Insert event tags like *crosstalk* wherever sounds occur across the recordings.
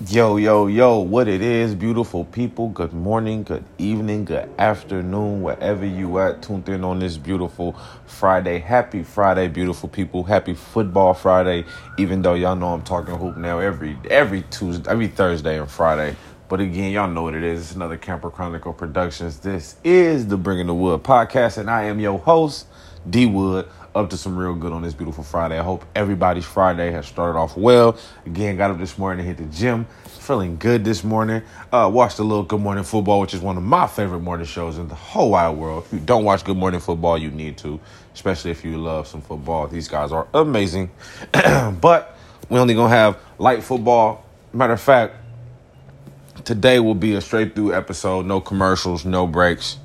Yo, yo, yo, what it is, beautiful people. Good morning, good evening, good afternoon, wherever you at, tuned in on this beautiful Friday. Happy Friday, beautiful people. Happy football Friday, even though y'all know I'm talking hoop now every every Tuesday, every Thursday and Friday. But again, y'all know what it is. It's another Camper Chronicle Productions. This is the Bringing the Wood podcast, and I am your host, D Wood up to some real good on this beautiful Friday. I hope everybody's Friday has started off well. Again, got up this morning to hit the gym. Feeling good this morning. Uh, watched a little Good Morning Football, which is one of my favorite morning shows in the whole wide world. If you don't watch Good Morning Football, you need to, especially if you love some football. These guys are amazing. *clears throat* but we only gonna have light football. Matter of fact, today will be a straight through episode. No commercials, no breaks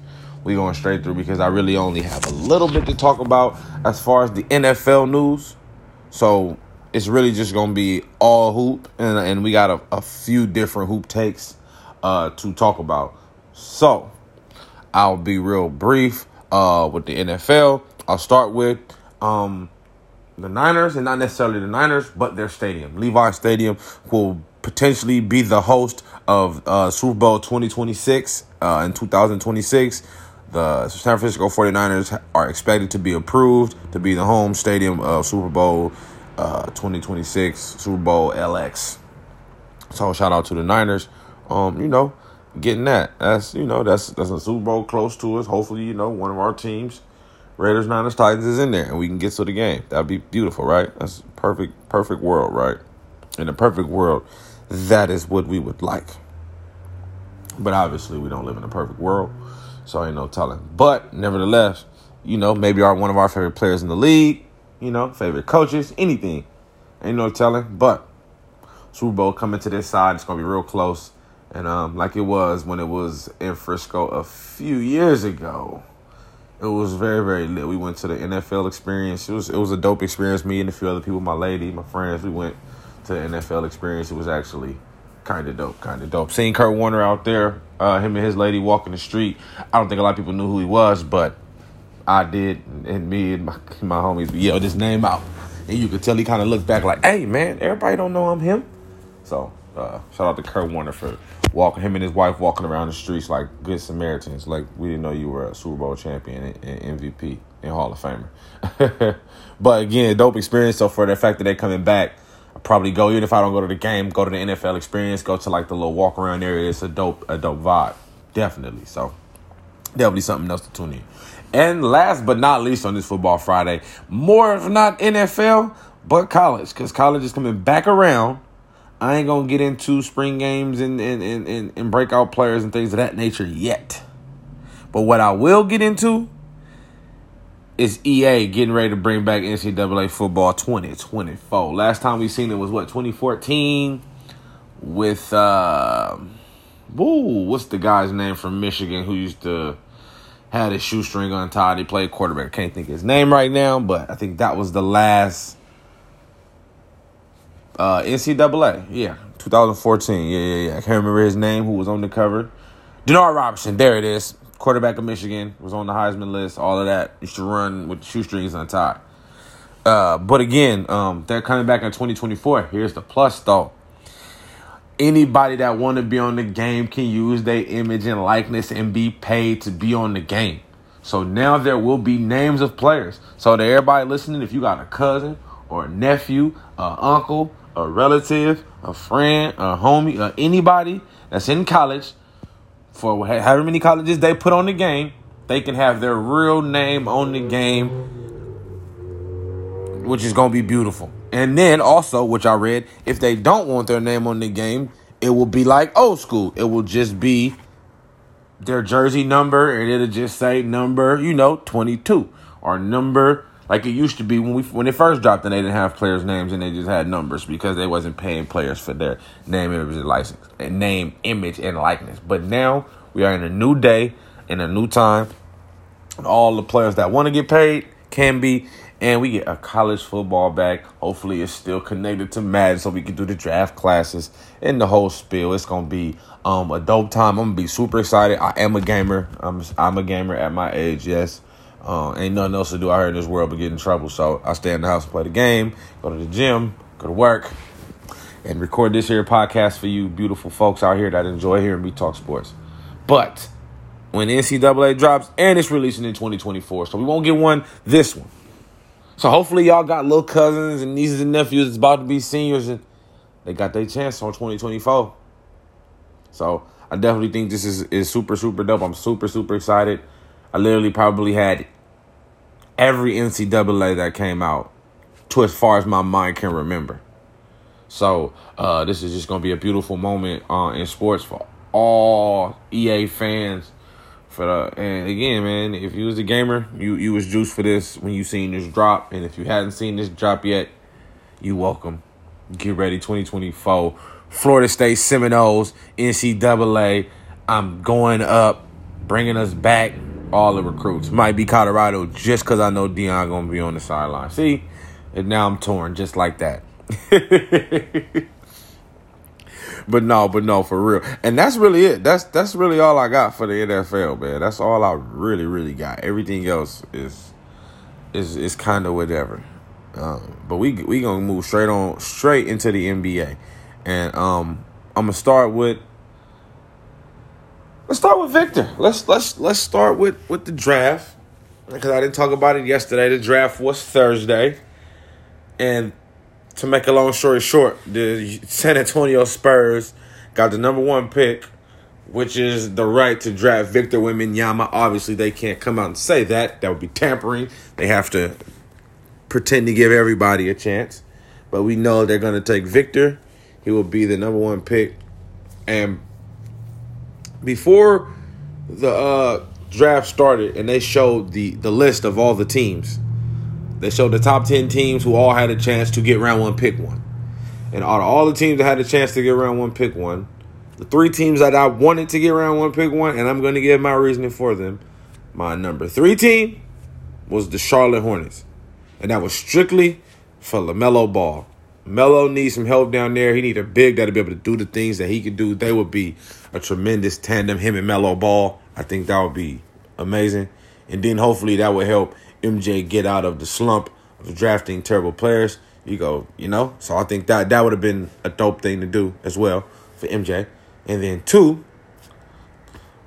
we going straight through because I really only have a little bit to talk about as far as the NFL news. So it's really just gonna be all hoop, and and we got a, a few different hoop takes uh, to talk about. So I'll be real brief uh, with the NFL. I'll start with um, the Niners, and not necessarily the Niners, but their stadium. Levi Stadium will potentially be the host of uh, Super Bowl 2026 uh, in 2026 the San Francisco 49ers are expected to be approved to be the home stadium of Super Bowl uh, 2026, Super Bowl LX. So shout out to the Niners. Um, you know, getting that. That's you know, that's that's a Super Bowl close to us. Hopefully, you know, one of our teams, Raiders, Niners, Titans is in there and we can get to the game. That'd be beautiful, right? That's perfect, perfect world, right? In a perfect world, that is what we would like. But obviously we don't live in a perfect world. So ain't no telling. But nevertheless, you know, maybe are one of our favorite players in the league, you know, favorite coaches, anything. Ain't no telling. But Super Bowl coming to this side, it's gonna be real close. And um, like it was when it was in Frisco a few years ago. It was very, very lit. We went to the NFL experience. It was it was a dope experience. Me and a few other people, my lady, my friends, we went to NFL experience. It was actually kind of dope, kind of dope. Seeing Kurt Warner out there, uh, him and his lady walking the street. I don't think a lot of people knew who he was, but I did, and me and my, my homies yelled his name out, and you could tell he kind of looked back like, "Hey, man, everybody don't know I'm him." So uh, shout out to Kurt Warner for walking him and his wife walking around the streets like good Samaritans. Like we didn't know you were a Super Bowl champion and, MVP and Hall of Famer. *laughs* but again, dope experience. So for the fact that they're coming back I probably go even if I don't go to the game, go to the NFL experience, go to like the little walk around area. It's a dope, a dope vibe, definitely. So definitely something else to tune in. And last but not least on this football Friday, more if not NFL, but college, because college is coming back around. I ain't gonna get into spring games and and, and, and, and breakout players and things of that nature yet. But what I will get into is EA getting ready to bring back NCAA football 2024. Last time we seen it was what 2014 with uh woo, what's the guy's name from Michigan who used to had his shoestring untied. He played quarterback. Can't think his name right now, but I think that was the last uh NCAA. Yeah, 2014. Yeah, yeah, yeah. I can't remember his name who was on the cover. Denard Robinson. There it is quarterback of Michigan, was on the Heisman list, all of that. Used to run with shoestrings untied. Uh, but again, um, they're coming back in 2024. Here's the plus though. Anybody that want to be on the game can use their image and likeness and be paid to be on the game. So now there will be names of players. So to everybody listening, if you got a cousin or a nephew, a uncle, a relative, a friend, a homie, or anybody that's in college for however many colleges they put on the game, they can have their real name on the game, which is going to be beautiful. And then also, which I read, if they don't want their name on the game, it will be like old school. It will just be their jersey number, and it'll just say number, you know, 22 or number like it used to be when we when it first dropped and they didn't have players' names and they just had numbers because they wasn't paying players for their name, image, and license, and name, image, and likeness. But now we are in a new day, in a new time. All the players that want to get paid can be, and we get a college football back. Hopefully, it's still connected to Madden, so we can do the draft classes and the whole spiel. It's gonna be um, a dope time. I'm gonna be super excited. I am a gamer. I'm I'm a gamer at my age. Yes. Uh, ain't nothing else to do out here in this world but get in trouble. So I stay in the house play the game, go to the gym, go to work, and record this here podcast for you beautiful folks out here that enjoy hearing me talk sports. But when NCAA drops, and it's releasing in 2024, so we won't get one this one. So hopefully y'all got little cousins and nieces and nephews that's about to be seniors and they got their chance on 2024. So I definitely think this is, is super, super dope. I'm super, super excited. I literally probably had every NCAA that came out to as far as my mind can remember. So uh, this is just gonna be a beautiful moment uh, in sports for all EA fans. For the and again, man, if you was a gamer, you you was juiced for this when you seen this drop, and if you hadn't seen this drop yet, you welcome. Get ready, 2024. Florida State Seminoles, NCAA. I'm going up, bringing us back. All the recruits might be Colorado just because I know Deion gonna be on the sideline. See, and now I'm torn just like that. *laughs* but no, but no, for real. And that's really it. That's that's really all I got for the NFL, man. That's all I really, really got. Everything else is is is kind of whatever. Um, but we we gonna move straight on straight into the NBA, and um, I'm gonna start with let's start with Victor. Let's let's let's start with with the draft because I didn't talk about it yesterday. The draft was Thursday, and to make a long story short, the San Antonio Spurs got the number one pick, which is the right to draft Victor Wembanyama. Obviously, they can't come out and say that. That would be tampering. They have to pretend to give everybody a chance. But we know they're going to take Victor. He will be the number one pick. And before the uh, draft started and they showed the, the list of all the teams, they showed the top 10 teams who all had a chance to get round one, pick one. And out of all the teams that had a chance to get round one, pick one, the three teams that I wanted to get round one, pick one, and I'm going to give my reasoning for them, my number three team was the Charlotte Hornets. And that was strictly for LaMelo Ball. Melo needs some help down there. He need a big that'll be able to do the things that he can do. They would be a tremendous tandem, him and Melo Ball. I think that would be amazing. And then hopefully that would help MJ get out of the slump of drafting terrible players. You go, you know. So I think that that would have been a dope thing to do as well for MJ. And then two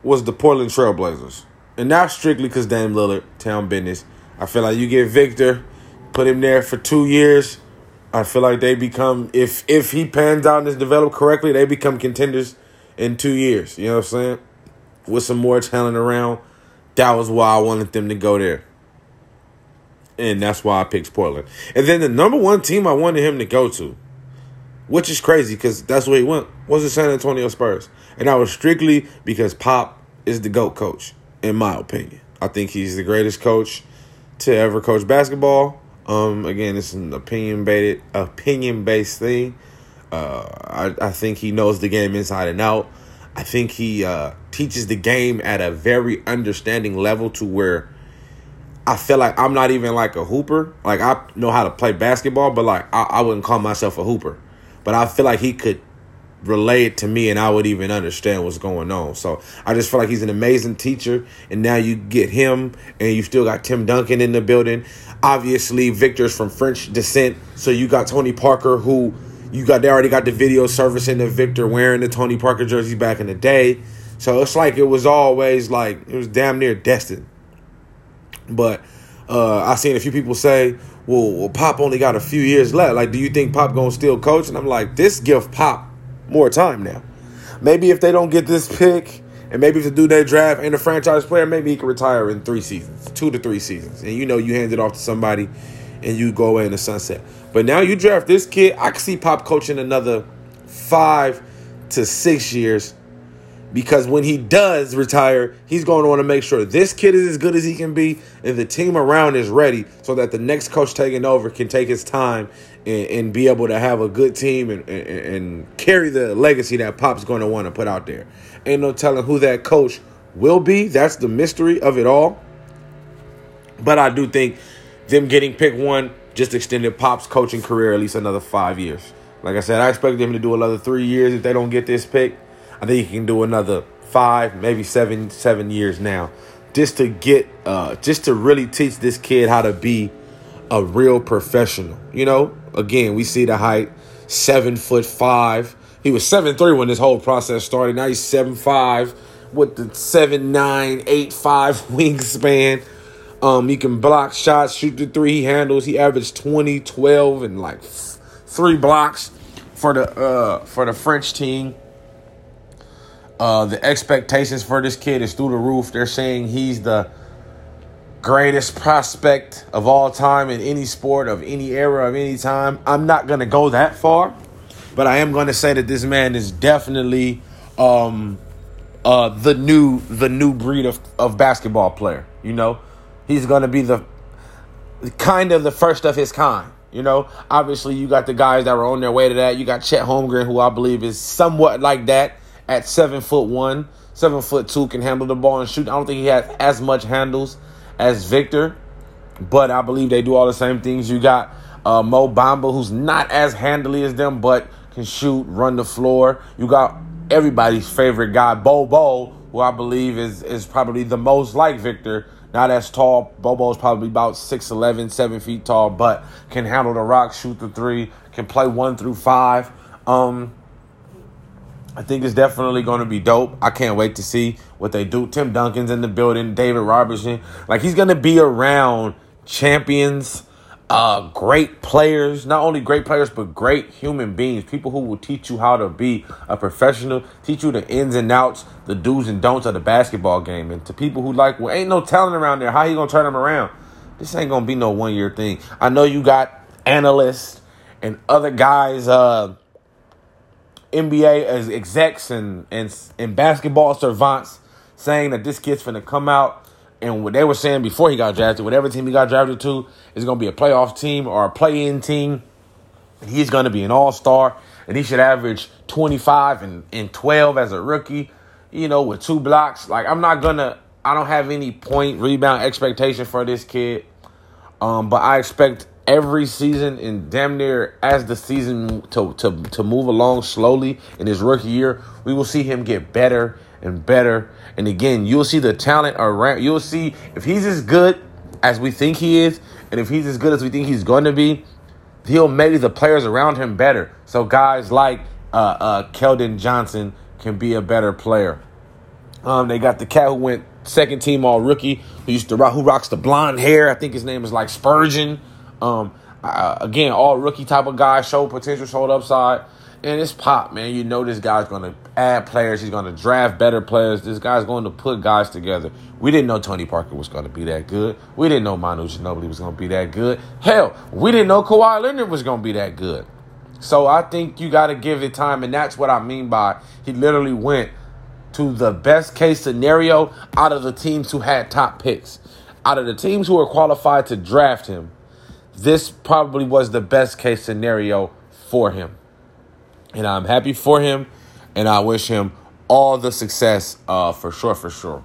was the Portland Trailblazers, and not strictly because Dame Lillard, town business. I feel like you get Victor, put him there for two years. I feel like they become if if he pans out and is developed correctly, they become contenders in two years. You know what I'm saying? With some more talent around, that was why I wanted them to go there and that's why I picked Portland. And then the number one team I wanted him to go to, which is crazy because that's where he went, was the San Antonio Spurs. And that was strictly because Pop is the GOAT coach, in my opinion. I think he's the greatest coach to ever coach basketball. Um, again, it's an opinion based opinion based thing. Uh, I, I think he knows the game inside and out. I think he uh, teaches the game at a very understanding level to where I feel like I'm not even like a hooper. Like I know how to play basketball, but like I, I wouldn't call myself a hooper. But I feel like he could relay it to me and I would even understand what's going on. So I just feel like he's an amazing teacher. And now you get him and you still got Tim Duncan in the building. Obviously, Victor's from French descent. So you got Tony Parker who you got they already got the video servicing the Victor wearing the Tony Parker jersey back in the day. So it's like it was always like it was damn near destined. But uh, I seen a few people say, well, well, Pop only got a few years left. Like, do you think Pop gonna still coach? And I'm like, this give Pop more time now. Maybe if they don't get this pick, and maybe if the dude they draft and a franchise player, maybe he can retire in three seasons, two to three seasons. And you know, you hand it off to somebody, and you go away in the sunset. But now you draft this kid. I can see Pop coaching another five to six years because when he does retire, he's going to want to make sure this kid is as good as he can be and the team around is ready so that the next coach taking over can take his time and, and be able to have a good team and, and, and carry the legacy that Pop's going to want to put out there. Ain't no telling who that coach will be. That's the mystery of it all. But I do think them getting pick one just extended Pop's coaching career at least another five years. Like I said, I expect him to do another three years if they don't get this pick. I think he can do another five, maybe seven, seven years now, just to get, uh, just to really teach this kid how to be a real professional. You know, again, we see the height, seven foot five. He was seven three when this whole process started. Now he's seven five with the seven nine eight five *laughs* wingspan. Um, he can block shots, shoot the three. He handles. He averaged 20, 12, and like three blocks for the uh for the French team. Uh, the expectations for this kid is through the roof. They're saying he's the greatest prospect of all time in any sport of any era of any time. I'm not gonna go that far, but I am gonna say that this man is definitely um, uh, the new the new breed of, of basketball player. You know, he's gonna be the kind of the first of his kind. You know, obviously you got the guys that were on their way to that. You got Chet Holmgren, who I believe is somewhat like that at seven foot one, seven foot two, can handle the ball and shoot. I don't think he has as much handles as Victor, but I believe they do all the same things. You got uh, Mo Bamba, who's not as handily as them, but can shoot, run the floor. You got everybody's favorite guy, Bol, who I believe is is probably the most like Victor. Not as tall. Bobo's probably about 6'11, 7 feet tall, but can handle the rock, shoot the three, can play one through five. Um, I think it's definitely going to be dope. I can't wait to see what they do. Tim Duncan's in the building, David Robertson. Like he's going to be around champions, uh, great players, not only great players, but great human beings. People who will teach you how to be a professional, teach you the ins and outs, the do's and don'ts of the basketball game. And to people who like, well, ain't no talent around there. How you going to turn them around? This ain't going to be no one year thing. I know you got analysts and other guys, uh, NBA as execs and, and and basketball servants saying that this kid's finna come out and what they were saying before he got drafted, whatever team he got drafted to is gonna be a playoff team or a play-in team. He's gonna be an all-star and he should average 25 and, and 12 as a rookie, you know, with two blocks. Like I'm not gonna I don't have any point rebound expectation for this kid. Um, but I expect every season and damn near as the season to, to, to move along slowly in his rookie year, we will see him get better and better. And again, you'll see the talent around. You'll see if he's as good as we think he is, and if he's as good as we think he's going to be, he'll make the players around him better. So guys like uh, uh, Keldon Johnson can be a better player. Um, they got the cat who went second team all rookie, who used to rock, who rocks the blonde hair. I think his name is like Spurgeon. Um, uh, again, all rookie type of guy, show potential, showed upside. And it's pop, man. You know this guy's going to add players. He's going to draft better players. This guy's going to put guys together. We didn't know Tony Parker was going to be that good. We didn't know Manu Ginobili was going to be that good. Hell, we didn't know Kawhi Leonard was going to be that good. So I think you got to give it time, and that's what I mean by he literally went to the best case scenario out of the teams who had top picks. Out of the teams who were qualified to draft him, this probably was the best case scenario for him. And I'm happy for him, and I wish him all the success uh, for sure, for sure.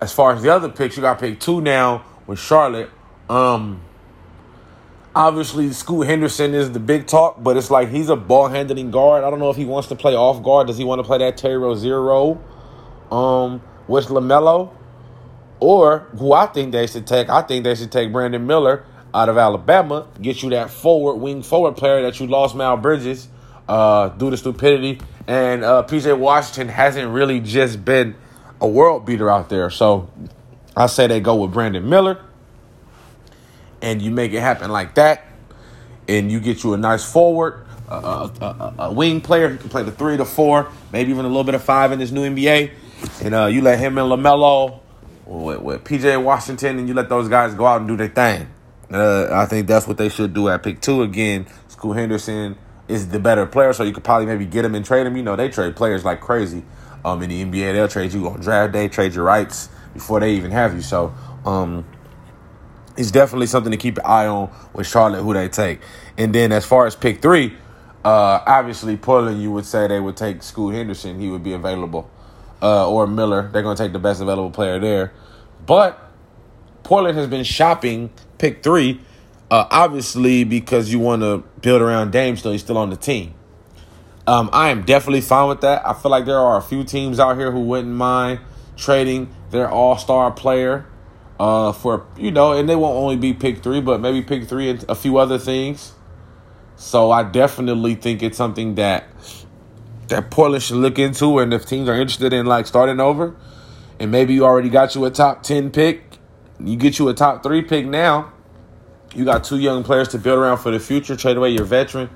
As far as the other picks, you got pick two now with Charlotte. Um, obviously, Scoot Henderson is the big talk, but it's like he's a ball handling guard. I don't know if he wants to play off guard. Does he want to play that Terry Rozier role um, with LaMelo? Or who I think they should take, I think they should take Brandon Miller out of Alabama, get you that forward wing forward player that you lost Mal Bridges uh, due to stupidity. And uh, PJ Washington hasn't really just been a world beater out there. So I say they go with Brandon Miller and you make it happen like that. And you get you a nice forward, a, a, a wing player who can play the three to four, maybe even a little bit of five in this new NBA. And uh, you let him and LaMelo with, with PJ Washington, and you let those guys go out and do their thing. Uh, I think that's what they should do at pick two again. Scoot Henderson is the better player, so you could probably maybe get him and trade him. You know, they trade players like crazy. Um, in the NBA, they'll trade you on draft day, trade your rights before they even have you. So, um, it's definitely something to keep an eye on with Charlotte, who they take. And then as far as pick three, uh, obviously Portland, you would say they would take Scoot Henderson. He would be available uh, or Miller. They're going to take the best available player there. But Portland has been shopping pick three, uh, obviously because you want to build around Dame still. He's still on the team. Um, I am definitely fine with that. I feel like there are a few teams out here who wouldn't mind trading their all star player uh, for, you know, and they won't only be pick three, but maybe pick three and a few other things. So I definitely think it's something that that Portland should look into. And if teams are interested in like starting over, and maybe you already got you a top ten pick, you get you a top three pick now. You got two young players to build around for the future. Trade away your veteran,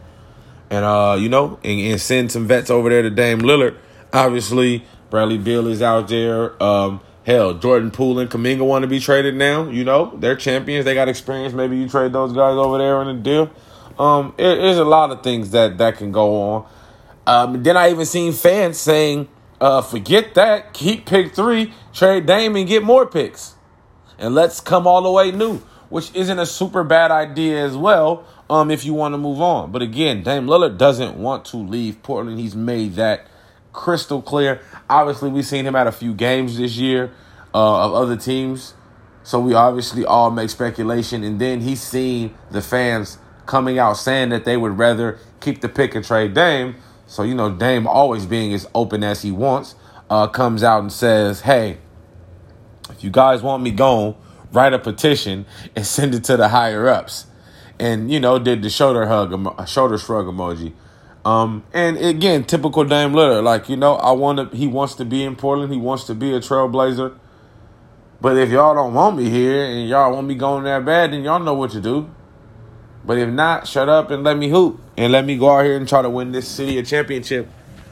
and uh, you know, and, and send some vets over there to Dame Lillard. Obviously, Bradley Beal is out there. Um, hell, Jordan Poole and Kuminga want to be traded now. You know, they're champions. They got experience. Maybe you trade those guys over there in a deal. Um, there's a lot of things that that can go on. Um, then I even seen fans saying, uh, "Forget that. Keep pick three. Trade Dame and get more picks, and let's come all the way new." Which isn't a super bad idea as well. Um, if you want to move on, but again, Dame Lillard doesn't want to leave Portland. He's made that crystal clear. Obviously, we've seen him at a few games this year uh, of other teams, so we obviously all make speculation. And then he's seen the fans coming out saying that they would rather keep the pick and trade Dame. So, you know, Dame always being as open as he wants, uh, comes out and says, hey, if you guys want me gone, write a petition and *laughs* send it to the higher ups. And, you know, did the shoulder hug, shoulder shrug emoji. Um, and again, typical Dame Lillard. Like, you know, I want to, he wants to be in Portland. He wants to be a trailblazer. But if y'all don't want me here and y'all want me going that bad, then y'all know what to do. But if not, shut up and let me hoop and let me go out here and try to win this city a championship,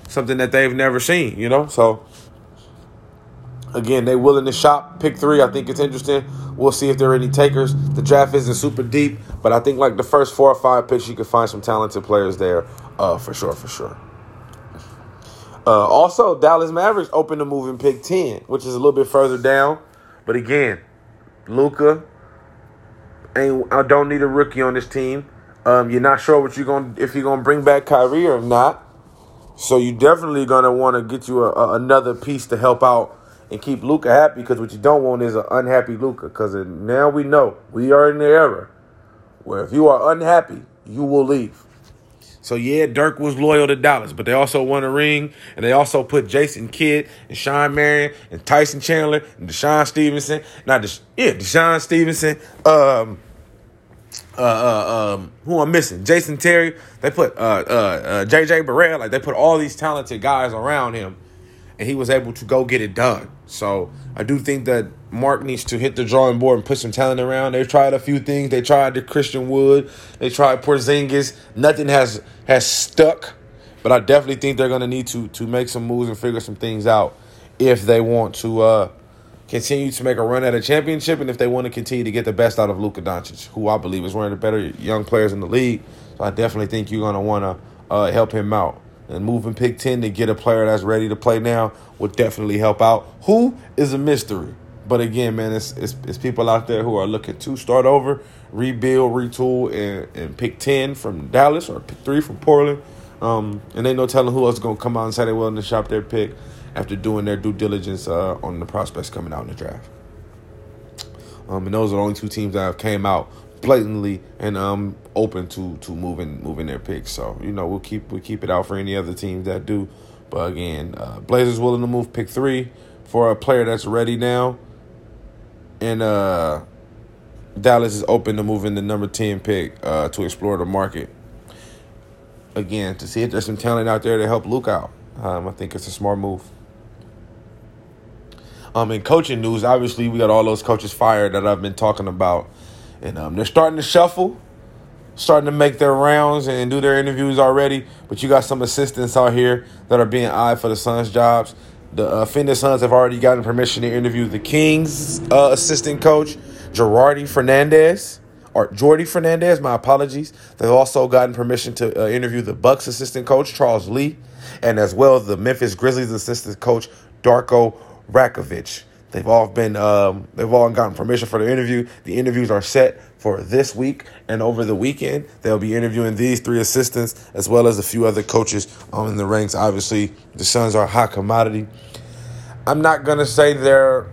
something that they've never seen, you know? So, again, they willing to shop pick three. I think it's interesting. We'll see if there are any takers. The draft isn't super deep, but I think like the first four or five picks, you can find some talented players there, uh, for sure, for sure. Uh, also, Dallas Mavericks open to move in pick 10, which is a little bit further down. But again, Luka, ain't I don't need a rookie on this team. Um, you're not sure what you're going if you're gonna bring back Kyrie or not. So you definitely gonna want to get you a, a, another piece to help out and keep Luka happy. Because what you don't want is an unhappy Luka. Because now we know we are in the era where if you are unhappy, you will leave. So yeah, Dirk was loyal to Dallas, but they also won a ring, and they also put Jason Kidd and Shawn Marion and Tyson Chandler and DeShawn Stevenson. Not Desha- yeah, DeShawn Stevenson. Um, uh, uh, um, who I'm missing? Jason Terry. They put uh, uh, uh, JJ Barea. Like they put all these talented guys around him, and he was able to go get it done. So I do think that Mark needs to hit the drawing board and put some talent around. They've tried a few things. They tried the Christian Wood. They tried Porzingis. Nothing has has stuck. But I definitely think they're gonna need to to make some moves and figure some things out if they want to uh, continue to make a run at a championship and if they want to continue to get the best out of Luka Doncic, who I believe is one of the better young players in the league. So I definitely think you're gonna want to uh, help him out. And moving pick 10 to get a player that's ready to play now would definitely help out. Who is a mystery? But again, man, it's, it's, it's people out there who are looking to start over, rebuild, retool, and, and pick 10 from Dallas or pick 3 from Portland. Um, and ain't no telling who else is going to come out and say they're willing to shop their pick after doing their due diligence uh, on the prospects coming out in the draft. Um, and those are the only two teams that have came out blatantly and um open to to moving moving their picks. So you know we'll keep we keep it out for any other teams that do. But again, uh, Blazers willing to move pick three for a player that's ready now, and uh, Dallas is open to moving the number ten pick uh, to explore the market. Again, to see if there's some talent out there to help Luke out. Um, I think it's a smart move. Um, in coaching news, obviously we got all those coaches fired that I've been talking about and um, they're starting to shuffle, starting to make their rounds and do their interviews already. But you got some assistants out here that are being eyed for the Suns jobs. The uh, Phoenix Suns have already gotten permission to interview the Kings uh, assistant coach, Gerardi Fernandez, or Jordi Fernandez. My apologies. They've also gotten permission to uh, interview the Bucks assistant coach, Charles Lee, and as well as the Memphis Grizzlies assistant coach, Darko Rakovic. They've all been um, they've all gotten permission for the interview. The interviews are set for this week and over the weekend. They'll be interviewing these three assistants as well as a few other coaches um, in the ranks. Obviously, the Suns are a hot commodity. I'm not gonna say they're.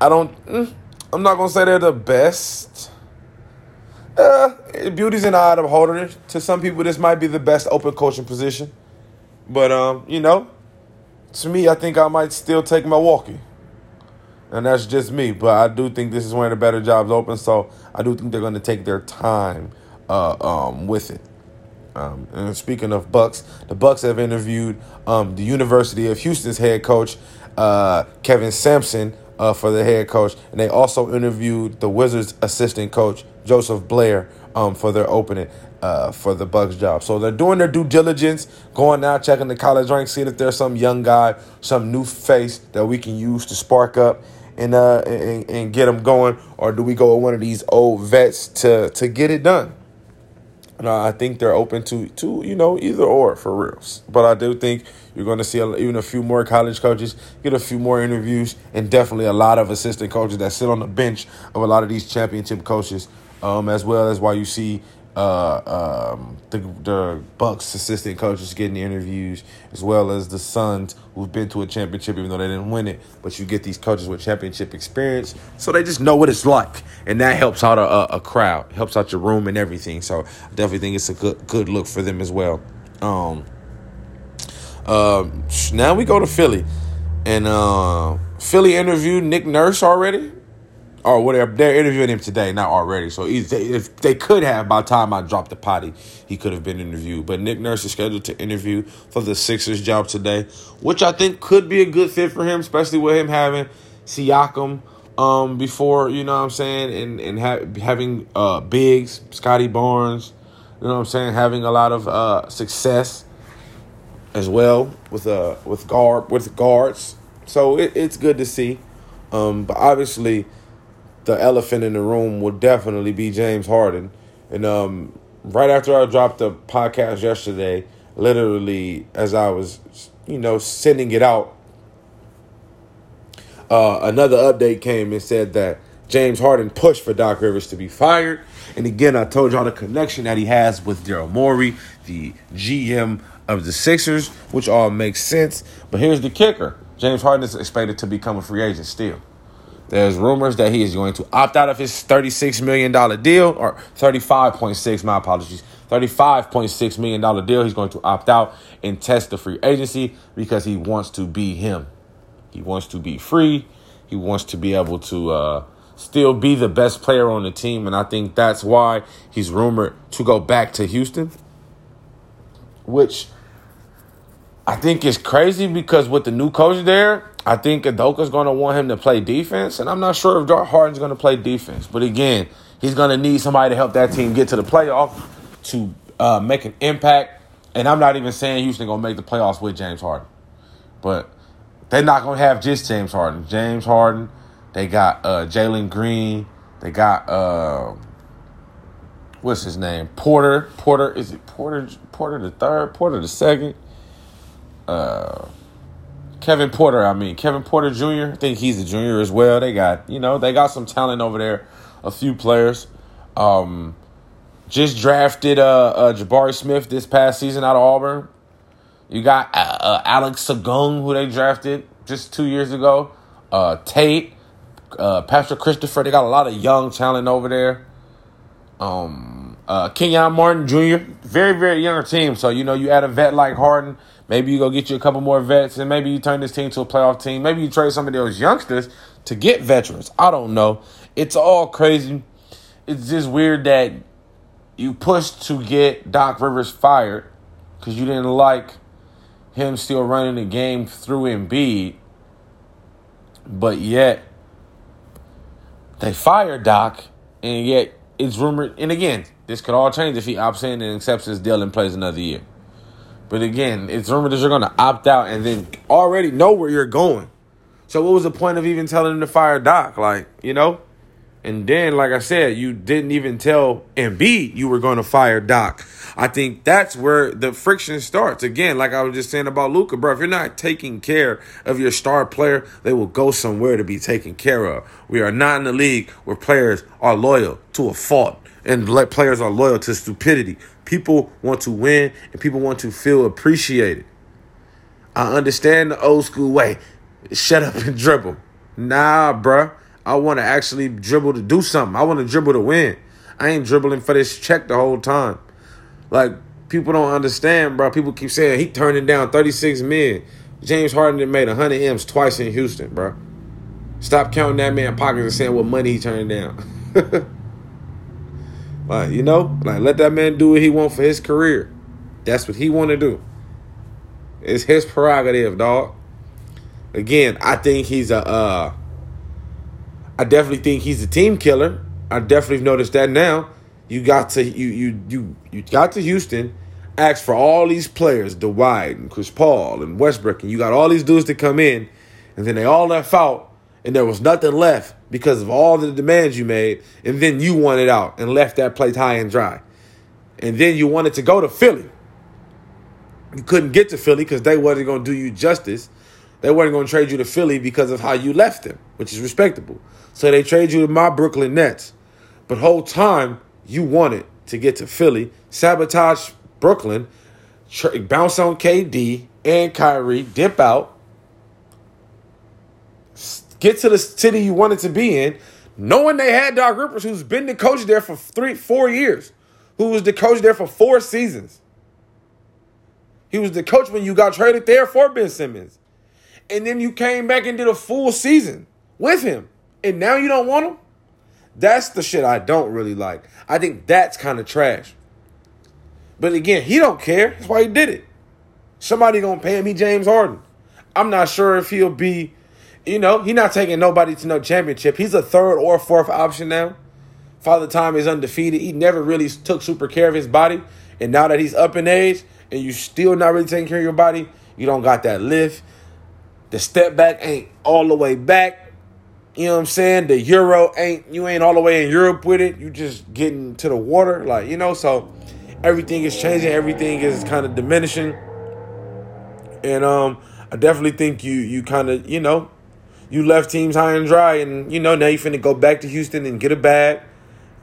I don't. Mm, I'm not gonna say they're the best. Uh, beauty's of the beholder. To some people, this might be the best open coaching position, but um, you know, to me, I think I might still take Milwaukee. And that's just me. But I do think this is one of the better jobs open. So I do think they're going to take their time uh, um, with it. Um, and speaking of Bucks, the Bucks have interviewed um, the University of Houston's head coach uh, Kevin Sampson uh, for the head coach, and they also interviewed the Wizards' assistant coach Joseph Blair um, for their opening uh, for the Bucks job. So they're doing their due diligence, going out checking the college ranks, seeing if there's some young guy, some new face that we can use to spark up and uh and, and get them going, or do we go with one of these old vets to to get it done? And I think they're open to to you know either or for reals. But I do think you're going to see a, even a few more college coaches get a few more interviews, and definitely a lot of assistant coaches that sit on the bench of a lot of these championship coaches, um, as well as why you see uh, um, the the Bucks assistant coaches getting interviews, as well as the Suns who've been to a championship even though they didn't win it. But you get these coaches with championship experience, so they just know what it's like, and that helps out a, a crowd, helps out your room and everything. So I definitely think it's a good good look for them as well. Um, uh, now we go to Philly, and uh, Philly interviewed Nick Nurse already or whatever. They're interviewing him today, not already. So if they could have, by the time I dropped the potty, he could have been interviewed. But Nick Nurse is scheduled to interview for the Sixers job today, which I think could be a good fit for him, especially with him having Siakam um, before, you know what I'm saying, and and ha- having uh, bigs, Scottie Barnes, you know what I'm saying, having a lot of uh, success as well with uh with guard with guards. So it, it's good to see. Um, but obviously the elephant in the room would definitely be James Harden. And um, right after I dropped the podcast yesterday, literally as I was, you know, sending it out, uh, another update came and said that James Harden pushed for Doc Rivers to be fired. And again, I told y'all the connection that he has with Daryl Morey, the GM of the Sixers, which all makes sense. But here's the kicker James Harden is expected to become a free agent still. There's rumors that he is going to opt out of his $36 million deal, or 35.6, my apologies, $35.6 million deal. He's going to opt out and test the free agency because he wants to be him. He wants to be free. He wants to be able to uh, still be the best player on the team. And I think that's why he's rumored to go back to Houston, which I think is crazy because with the new coach there, I think Udoka's going to want him to play defense, and I'm not sure if Dark Harden's going to play defense. But again, he's going to need somebody to help that team get to the playoff to uh, make an impact. And I'm not even saying Houston going to make the playoffs with James Harden, but they're not going to have just James Harden. James Harden, they got uh, Jalen Green, they got uh, what's his name, Porter. Porter is it Porter? Porter the third, Porter the second. Uh, Kevin Porter, I mean Kevin Porter Jr. I think he's a junior as well. They got you know they got some talent over there. A few players. Um, just drafted uh, uh, Jabari Smith this past season out of Auburn. You got uh, uh, Alex Sengun, who they drafted just two years ago. Uh, Tate, uh, Patrick Christopher. They got a lot of young talent over there. Um, Kenyon Martin Jr. Very very younger team. So you know you add a vet like Harden Maybe you go get you a couple more vets, and maybe you turn this team to a playoff team. Maybe you trade some of those youngsters to get veterans. I don't know. It's all crazy. It's just weird that you pushed to get Doc Rivers fired because you didn't like him still running the game through Embiid, but yet they fired Doc, and yet it's rumored. And again, this could all change if he opts in and accepts his deal and plays another year. But again, it's rumored that you're going to opt out and then already know where you're going. So what was the point of even telling him to fire Doc? Like, you know? And then, like I said, you didn't even tell Embiid you were going to fire Doc. I think that's where the friction starts. Again, like I was just saying about Luka, bro. If you're not taking care of your star player, they will go somewhere to be taken care of. We are not in the league where players are loyal to a fault and players are loyal to stupidity. People want to win and people want to feel appreciated. I understand the old school way. Shut up and *laughs* dribble. Nah, bruh. I want to actually dribble to do something. I want to dribble to win. I ain't dribbling for this check the whole time. Like, people don't understand, bro. People keep saying he turning down 36 million. James Harden made 100 M's twice in Houston, bro. Stop counting that man pockets and saying what money he turning down. *laughs* Like, you know, like let that man do what he want for his career. That's what he want to do. It's his prerogative, dog. Again, I think he's a uh I definitely think he's a team killer. I definitely noticed that now. You got to you you you you got to Houston, asked for all these players, Dwight and Chris Paul and Westbrook, and you got all these dudes to come in, and then they all left out, and there was nothing left because of all the demands you made, and then you wanted out and left that place high and dry. And then you wanted to go to Philly. You couldn't get to Philly because they wasn't going to do you justice. They weren't going to trade you to Philly because of how you left them, which is respectable. So they trade you to my Brooklyn Nets. But whole time you wanted to get to Philly, sabotage Brooklyn, tra- bounce on KD and Kyrie, dip out, get to the city you wanted to be in, knowing they had Doc Rivers, who's been the coach there for three, four years, who was the coach there for four seasons. He was the coach when you got traded there for Ben Simmons. And then you came back and did a full season with him. And now you don't want him? That's the shit I don't really like. I think that's kind of trash. But again, he don't care. That's why he did it. Somebody gonna pay. He James Harden. I'm not sure if he'll be you know, he's not taking nobody to no championship. He's a third or fourth option now. Father Time is undefeated. He never really took super care of his body. And now that he's up in age and you still not really taking care of your body, you don't got that lift. The step back ain't all the way back. You know what I'm saying? The Euro ain't, you ain't all the way in Europe with it. You just getting to the water. Like, you know, so everything is changing. Everything is kind of diminishing. And um, I definitely think you you kind of, you know, you left teams high and dry, and you know now you finna go back to Houston and get a bag,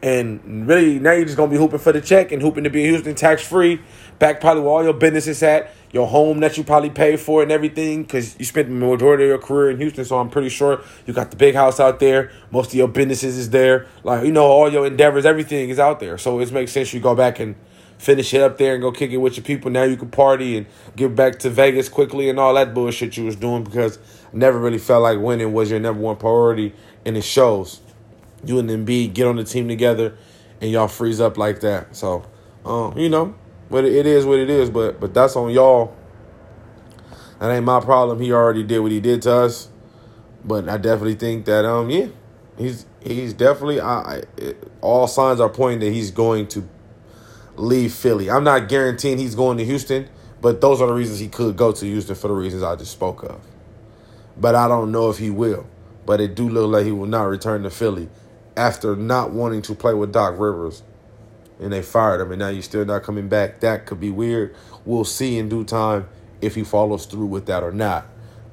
and really now you're just gonna be hooping for the check and hooping to be in Houston tax free, back probably where all your business is at, your home that you probably paid for and everything, because you spent the majority of your career in Houston. So I'm pretty sure you got the big house out there. Most of your businesses is there, like you know all your endeavors, everything is out there. So it makes sense you go back and finish it up there and go kick it with your people. Now you can party and get back to Vegas quickly and all that bullshit you was doing because never really felt like winning was your number one priority, and it shows. You and Embiid get on the team together, and y'all freeze up like that. So, um, you know, but it is what it is. But but that's on y'all. That ain't my problem. He already did what he did to us. But I definitely think that um yeah, he's he's definitely I, I all signs are pointing that he's going to leave Philly. I'm not guaranteeing he's going to Houston, but those are the reasons he could go to Houston for the reasons I just spoke of but I don't know if he will. But it do look like he will not return to Philly after not wanting to play with Doc Rivers. And they fired him, and now you're still not coming back. That could be weird. We'll see in due time if he follows through with that or not.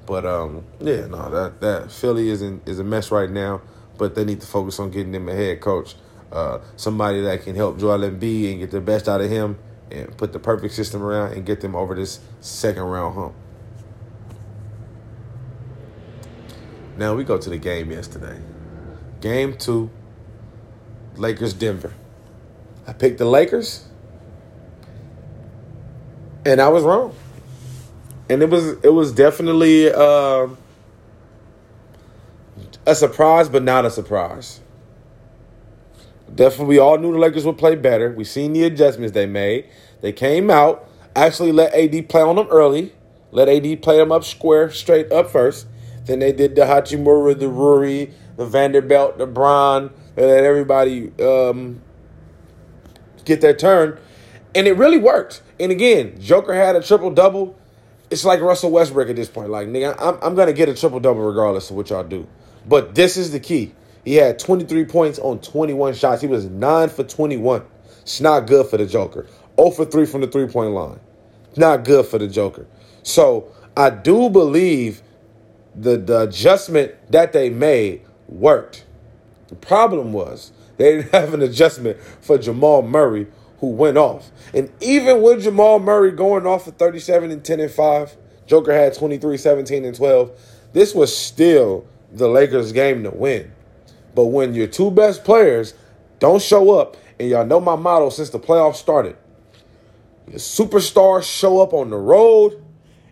But um, yeah, no, that that Philly is in, is a mess right now. But they need to focus on getting them a head coach, uh, somebody that can help Joel Embiid and get the best out of him, and put the perfect system around and get them over this second round hump. Now we go to the game yesterday. Game two, Lakers Denver. I picked the Lakers, and I was wrong. And it was it was definitely uh, a surprise, but not a surprise. Definitely, we all knew the Lakers would play better. We seen the adjustments they made. They came out, actually let AD play on them early. Let AD play them up square, straight up first. Then they did the Hachimura, the Rui, the Vanderbilt, the Bron. They let everybody um, get their turn. And it really worked. And again, Joker had a triple double. It's like Russell Westbrook at this point. Like, nigga, I'm, I'm going to get a triple double regardless of what y'all do. But this is the key. He had 23 points on 21 shots. He was 9 for 21. It's not good for the Joker. 0 for 3 from the three point line. Not good for the Joker. So I do believe the, the adjustment that they made worked. The problem was they didn't *laughs* have an adjustment for Jamal Murray, who went off. And even with Jamal Murray going off for 37 and 10 and 5, Joker had 23, 17, and 12. This was still the Lakers' game to win. But when your two best players don't show up, and y'all know my motto since the playoffs started, the superstars show up on the road,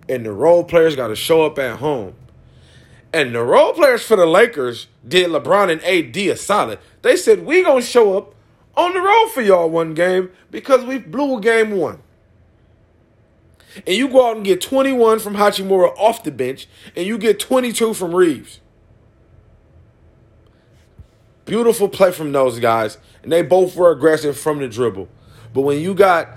and the role players got to show up at home. And the role players for the Lakers did LeBron and AD a solid. They said, we going to show up on the road for y'all one game because we blew game one. And you go out and get 21 from Hachimura off the bench, and you get 22 from Reaves. Beautiful play from those guys, and they both were aggressive from the dribble. But when you got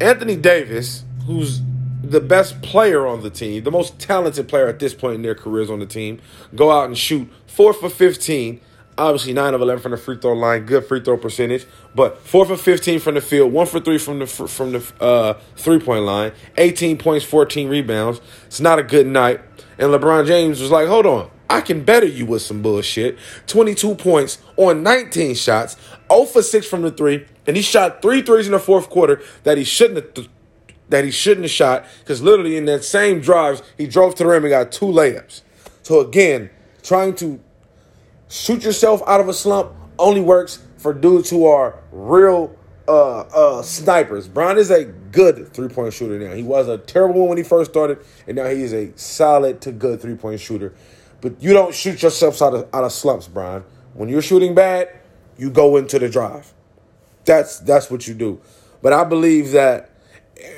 Anthony Davis, who's the best player on the team, the most talented player at this point in their careers on the team, go out and shoot four for 15. Obviously, 9 of 11 from the free throw line, good free throw percentage, but 4 for 15 from the field, 1 for 3 from the from the uh, three point line, 18 points, 14 rebounds. It's not a good night. And LeBron James was like, hold on, I can better you with some bullshit. 22 points on 19 shots, 0 for 6 from the three, and he shot three threes in the fourth quarter that he shouldn't have th- that he shouldn't have shot because literally in that same drives he drove to the rim and got two layups. So again, trying to shoot yourself out of a slump only works for dudes who are real uh, uh, snipers. Brown is a good three point shooter now. He was a terrible one when he first started, and now he is a solid to good three point shooter. But you don't shoot yourself out of out of slumps, Brian. When you're shooting bad, you go into the drive. That's that's what you do. But I believe that,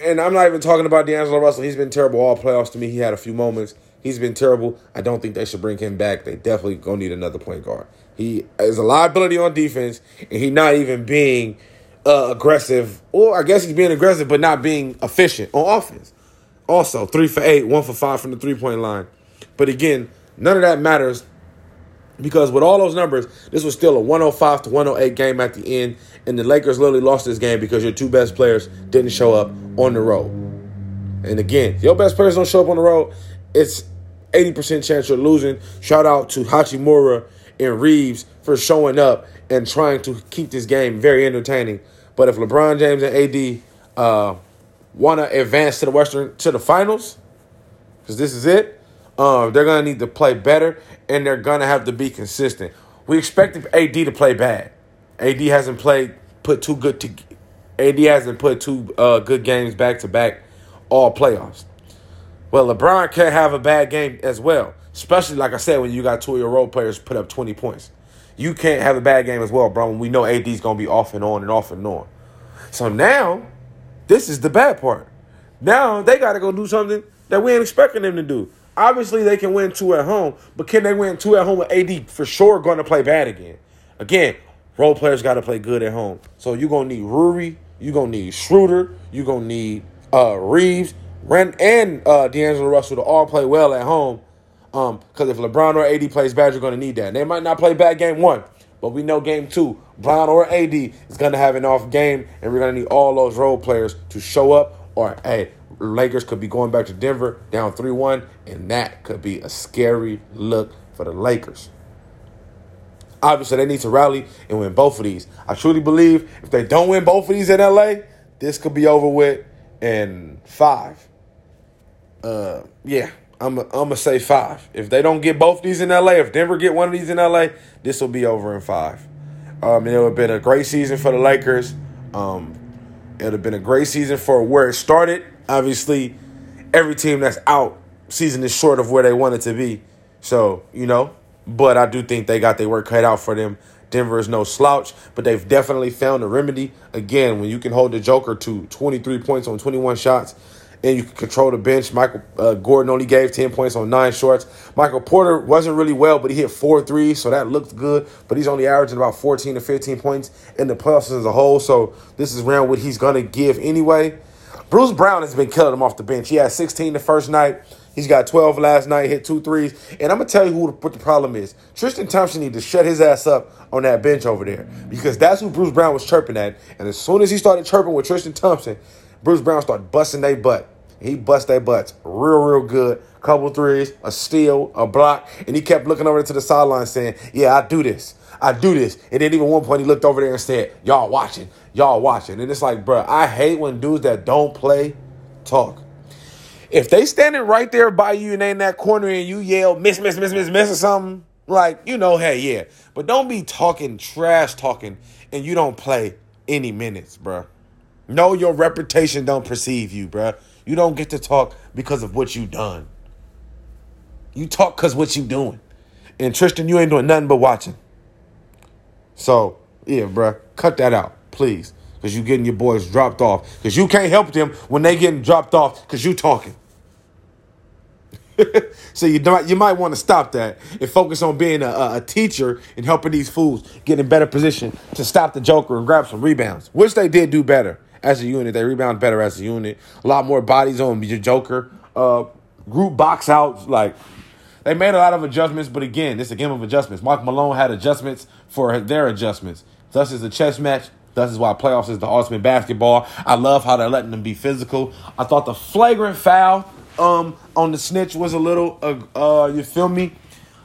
and I'm not even talking about D'Angelo Russell. He's been terrible all playoffs to me. He had a few moments. He's been terrible. I don't think they should bring him back. They definitely gonna need another point guard. He is a liability on defense, and he not even being uh, aggressive. Or I guess he's being aggressive, but not being efficient on offense. Also, three for eight, one for five from the three point line. But again, None of that matters because with all those numbers, this was still a 105 to 108 game at the end, and the Lakers literally lost this game because your two best players didn't show up on the road. And again, your best players don't show up on the road, it's 80% chance you're losing. Shout out to Hachimura and Reaves for showing up and trying to keep this game very entertaining. But if LeBron James and AD uh, want to advance to the Western to the finals, because this is it, um, they're gonna need to play better, and they're gonna have to be consistent. We expected AD to play bad. AD hasn't played put two good to. AD hasn't put two uh, good games back to back all playoffs. Well, LeBron can't have a bad game as well, especially like I said when you got two of your role players put up twenty points. You can't have a bad game as well, bro. When we know AD's gonna be off and on and off and on. So now, this is the bad part. Now they got to go do something that we ain't expecting them to do. Obviously, they can win two at home, but can they win two at home with AD for sure going to play bad again? Again, role players got to play good at home. So you're going to need Ruri, you're going to need Schroeder, you're going to need uh, Reaves, Ren, and uh, D'Angelo Russell to all play well at home. Because um, if LeBron or AD plays bad, you're going to need that. And they might not play bad game one, but we know game two, Brown or AD is going to have an off game, and we're going to need all those role players to show up or, hey, Lakers could be going back to Denver down 3 1, and that could be a scary look for the Lakers. Obviously, they need to rally and win both of these. I truly believe if they don't win both of these in LA, this could be over with in five. Uh, yeah, I'm I'm gonna say five. If they don't get both of these in LA, if Denver get one of these in LA, this will be over in five. Um, it would have been a great season for the Lakers. Um, it would have been a great season for where it started obviously every team that's out season is short of where they want it to be. So, you know, but I do think they got their work cut out for them. Denver is no slouch, but they've definitely found a remedy. Again, when you can hold the Joker to 23 points on 21 shots and you can control the bench. Michael uh, Gordon only gave 10 points on nine shorts. Michael Porter wasn't really well, but he hit four threes, so that looked good. But he's only averaging about 14 to 15 points in the playoffs as a whole. So this is around what he's going to give anyway. Bruce Brown has been killing him off the bench. He had 16 the first night. He's got 12 last night, hit two threes. And I'm going to tell you who, what the problem is. Tristan Thompson needs to shut his ass up on that bench over there because that's who Bruce Brown was chirping at. And as soon as he started chirping with Tristan Thompson, Bruce Brown started busting their butt. He bust their butts real, real good. Couple threes, a steal, a block. And he kept looking over to the sideline saying, Yeah, I do this. I do this. And then even one point he looked over there and said, Y'all watching, y'all watching. And it's like, bro, I hate when dudes that don't play talk. If they standing right there by you and they in that corner and you yell, miss, miss, miss, miss, miss, or something, like, you know, hey, yeah. But don't be talking trash talking and you don't play any minutes, bro. Know your reputation don't perceive you, bro. You don't get to talk because of what you done. You talk because what you doing. And Tristan, you ain't doing nothing but watching. So Yeah, bruh. Cut that out, please. Because you getting your boys dropped off. Because you can't help them when they getting dropped off because you talking. *laughs* so you might you might want to stop that and focus on being a, a, teacher and helping these fools get in better position to stop the Joker and grab some rebounds, which they did do better as a unit. They rebound better as a unit. A lot more bodies on your Joker. Uh, group box outs like they made a lot of adjustments, but again, it's a game of adjustments. Mark Malone had adjustments for their adjustments. Thus is a chess match. Thus is why playoffs is the ultimate basketball. I love how they're letting them be physical. I thought the flagrant foul um on the snitch was a little uh, uh you feel me?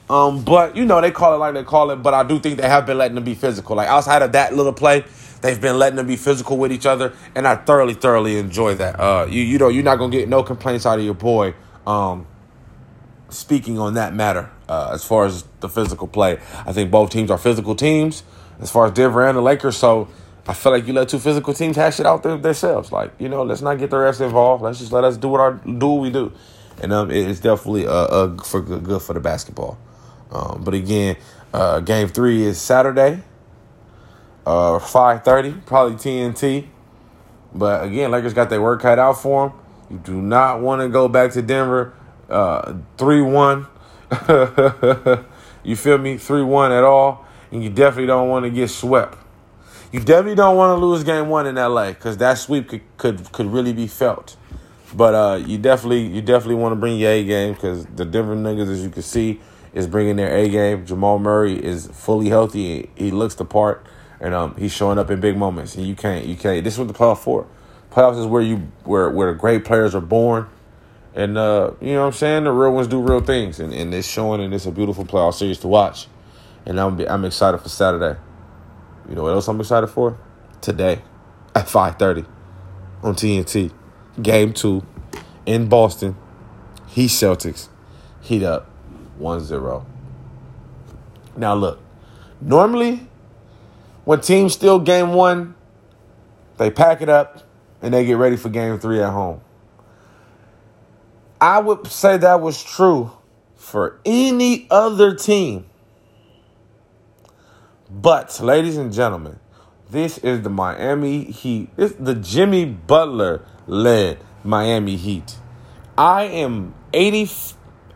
Um but you know they call it like they call it but i do think they have been letting them be physical. Like outside of that little play they've been letting them be physical with each other and i thoroughly thoroughly enjoy that. Uh you you know you're not gonna get no complaints out of your boy um speaking on that matter uh, as far as the physical play. I think both teams are physical teams as far as denver and the lakers so I feel like you let two physical teams hash it out there themselves. Like, you know, let's not get the refs involved. Let's just let us do what our do what we do. And um, it's definitely uh, uh for good, good for the basketball. Um, but again, uh, game three is Saturday, uh, five thirty, probably TNT. But again, Lakers got their work cut out for them. You do not want to go back to Denver, uh, three one. *laughs* you feel me? Three one at all, and you definitely don't want to get swept. You definitely don't want to lose game one in LA because that sweep could, could could really be felt. But uh, you definitely you definitely want to bring your A game because the Denver Nuggets, as you can see, is bringing their A game. Jamal Murray is fully healthy. He looks the part, and um, he's showing up in big moments. And you can't you can't. This is what the playoff for. Playoffs is where you where where great players are born. And uh, you know what I'm saying? The real ones do real things, and, and it's showing, and it's a beautiful playoff series to watch. And I'm I'm excited for Saturday. You know what else I'm excited for? Today at 5:30 on TNT. Game 2 in Boston. Heat Celtics. Heat up 1-0. Now look, normally when teams steal game 1, they pack it up and they get ready for game 3 at home. I would say that was true for any other team but, ladies and gentlemen, this is the Miami Heat. This the Jimmy Butler led Miami Heat. I am 80,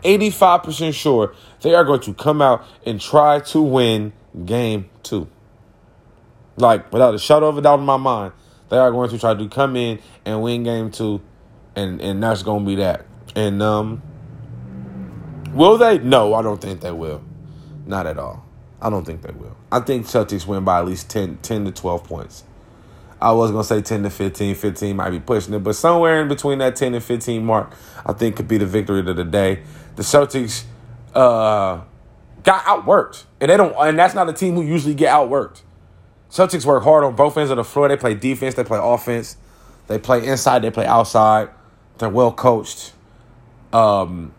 85% sure they are going to come out and try to win game two. Like, without a shadow of a doubt in my mind, they are going to try to come in and win game two, and, and that's going to be that. And, um, will they? No, I don't think they will. Not at all. I don't think they will. I think Celtics win by at least 10, 10 to 12 points. I was going to say 10 to 15. 15 might be pushing it, but somewhere in between that 10 and 15 mark, I think could be the victory of the day. The Celtics uh, got outworked, and they don't, and that's not a team who usually get outworked. Celtics work hard on both ends of the floor. They play defense, they play offense, they play inside, they play outside. They're well coached. Um,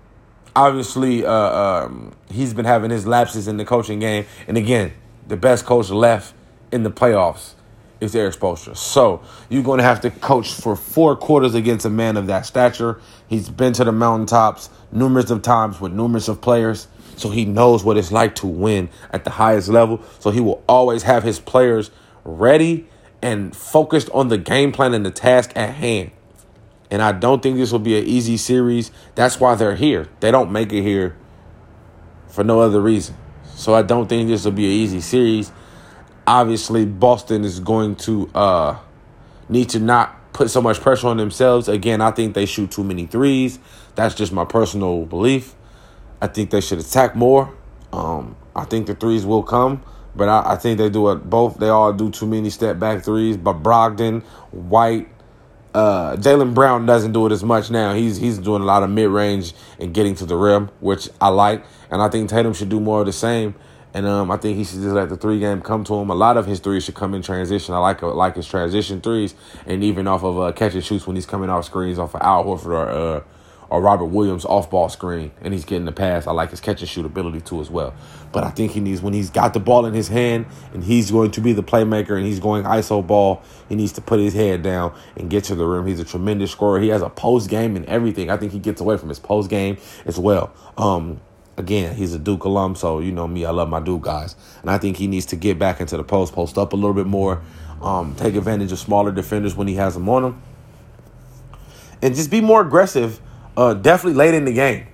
obviously, uh, um, he's been having his lapses in the coaching game. And again, the best coach left in the playoffs is Erik Spoelstra. So you're going to have to coach for four quarters against a man of that stature. He's been to the mountaintops numerous of times with numerous of players. So he knows what it's like to win at the highest level. So he will always have his players ready and focused on the game plan and the task at hand. And I don't think this will be an easy series. That's why they're here. They don't make it here for no other reason. So I don't think this will be an easy series. Obviously, Boston is going to uh, need to not put so much pressure on themselves. Again, I think they shoot too many threes. That's just my personal belief. I think they should attack more. Um, I think the threes will come, but I, I think they do it both. They all do too many step back threes. But Brogdon, White, uh, Jaylen Brown doesn't do it as much now. He's he's doing a lot of mid range and getting to the rim, which I like, and I think Tatum should do more of the same. And um, I think he should just let the three game come to him. A lot of his threes should come in transition. I like like his transition threes, and even off of uh, catch and shoots when he's coming off screens off of Al Horford or uh, or Robert Williams off ball screen and he's getting the pass. I like his catch and shoot ability too as well. But I think he needs when he's got the ball in his hand and he's going to be the playmaker and he's going ISO ball, he needs to put his head down and get to the rim. He's a tremendous scorer. He has a post game and everything. I think he gets away from his post game as well. Um, again, he's a Duke alum, so you know me, I love my Duke guys. And I think he needs to get back into the post, post up a little bit more, um, take advantage of smaller defenders when he has them on him, and just be more aggressive, uh, definitely late in the game.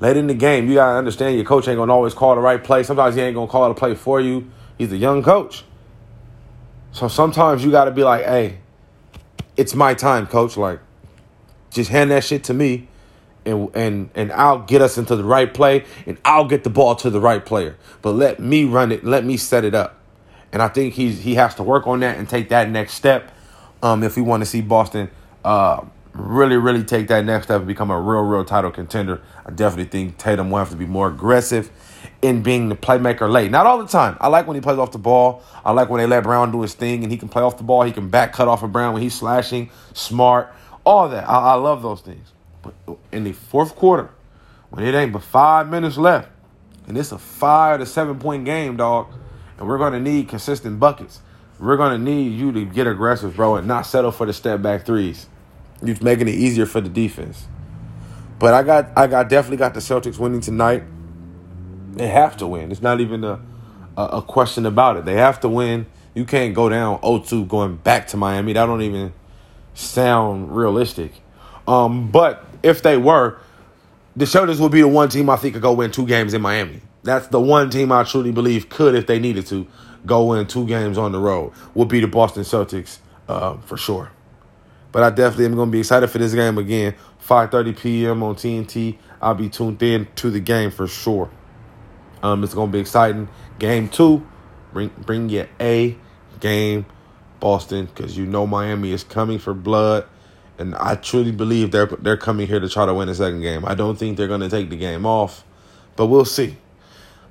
Late in the game, you gotta understand your coach ain't gonna always call the right play. Sometimes he ain't gonna call the play for you. He's a young coach. So sometimes you gotta be like, hey, it's my time, coach. Like, just hand that shit to me and and and I'll get us into the right play and I'll get the ball to the right player. But let me run it, let me set it up. And I think he's he has to work on that and take that next step. Um, if we want to see Boston uh, really, really take that next step and become a real, real title contender, I definitely think Tatum will have to be more aggressive in being the playmaker late. Not all the time. I like when he plays off the ball. I like when they let Brown do his thing and he can play off the ball. He can back cut off of Brown when he's slashing, smart, all that. I, I love those things. But in the fourth quarter, when it ain't but five minutes left, and it's a five to seven point game, dog, and we're gonna need consistent buckets. We're gonna need you to get aggressive, bro, and not settle for the step back threes. You're making it easier for the defense. But I got I got definitely got the Celtics winning tonight. They have to win. It's not even a a, a question about it. They have to win. You can't go down 0-2 going back to Miami. That don't even sound realistic. Um, but if they were, the Celtics would be the one team I think could go win two games in Miami. That's the one team I truly believe could, if they needed to, go win two games on the road. Would be the Boston Celtics uh, for sure. But I definitely am going to be excited for this game again. 5:30 p.m. on TNT. I'll be tuned in to the game for sure. Um, it's going to be exciting. Game two, bring bring your A game, Boston, because you know Miami is coming for blood. And I truly believe they're they're coming here to try to win the second game. I don't think they're going to take the game off, but we'll see.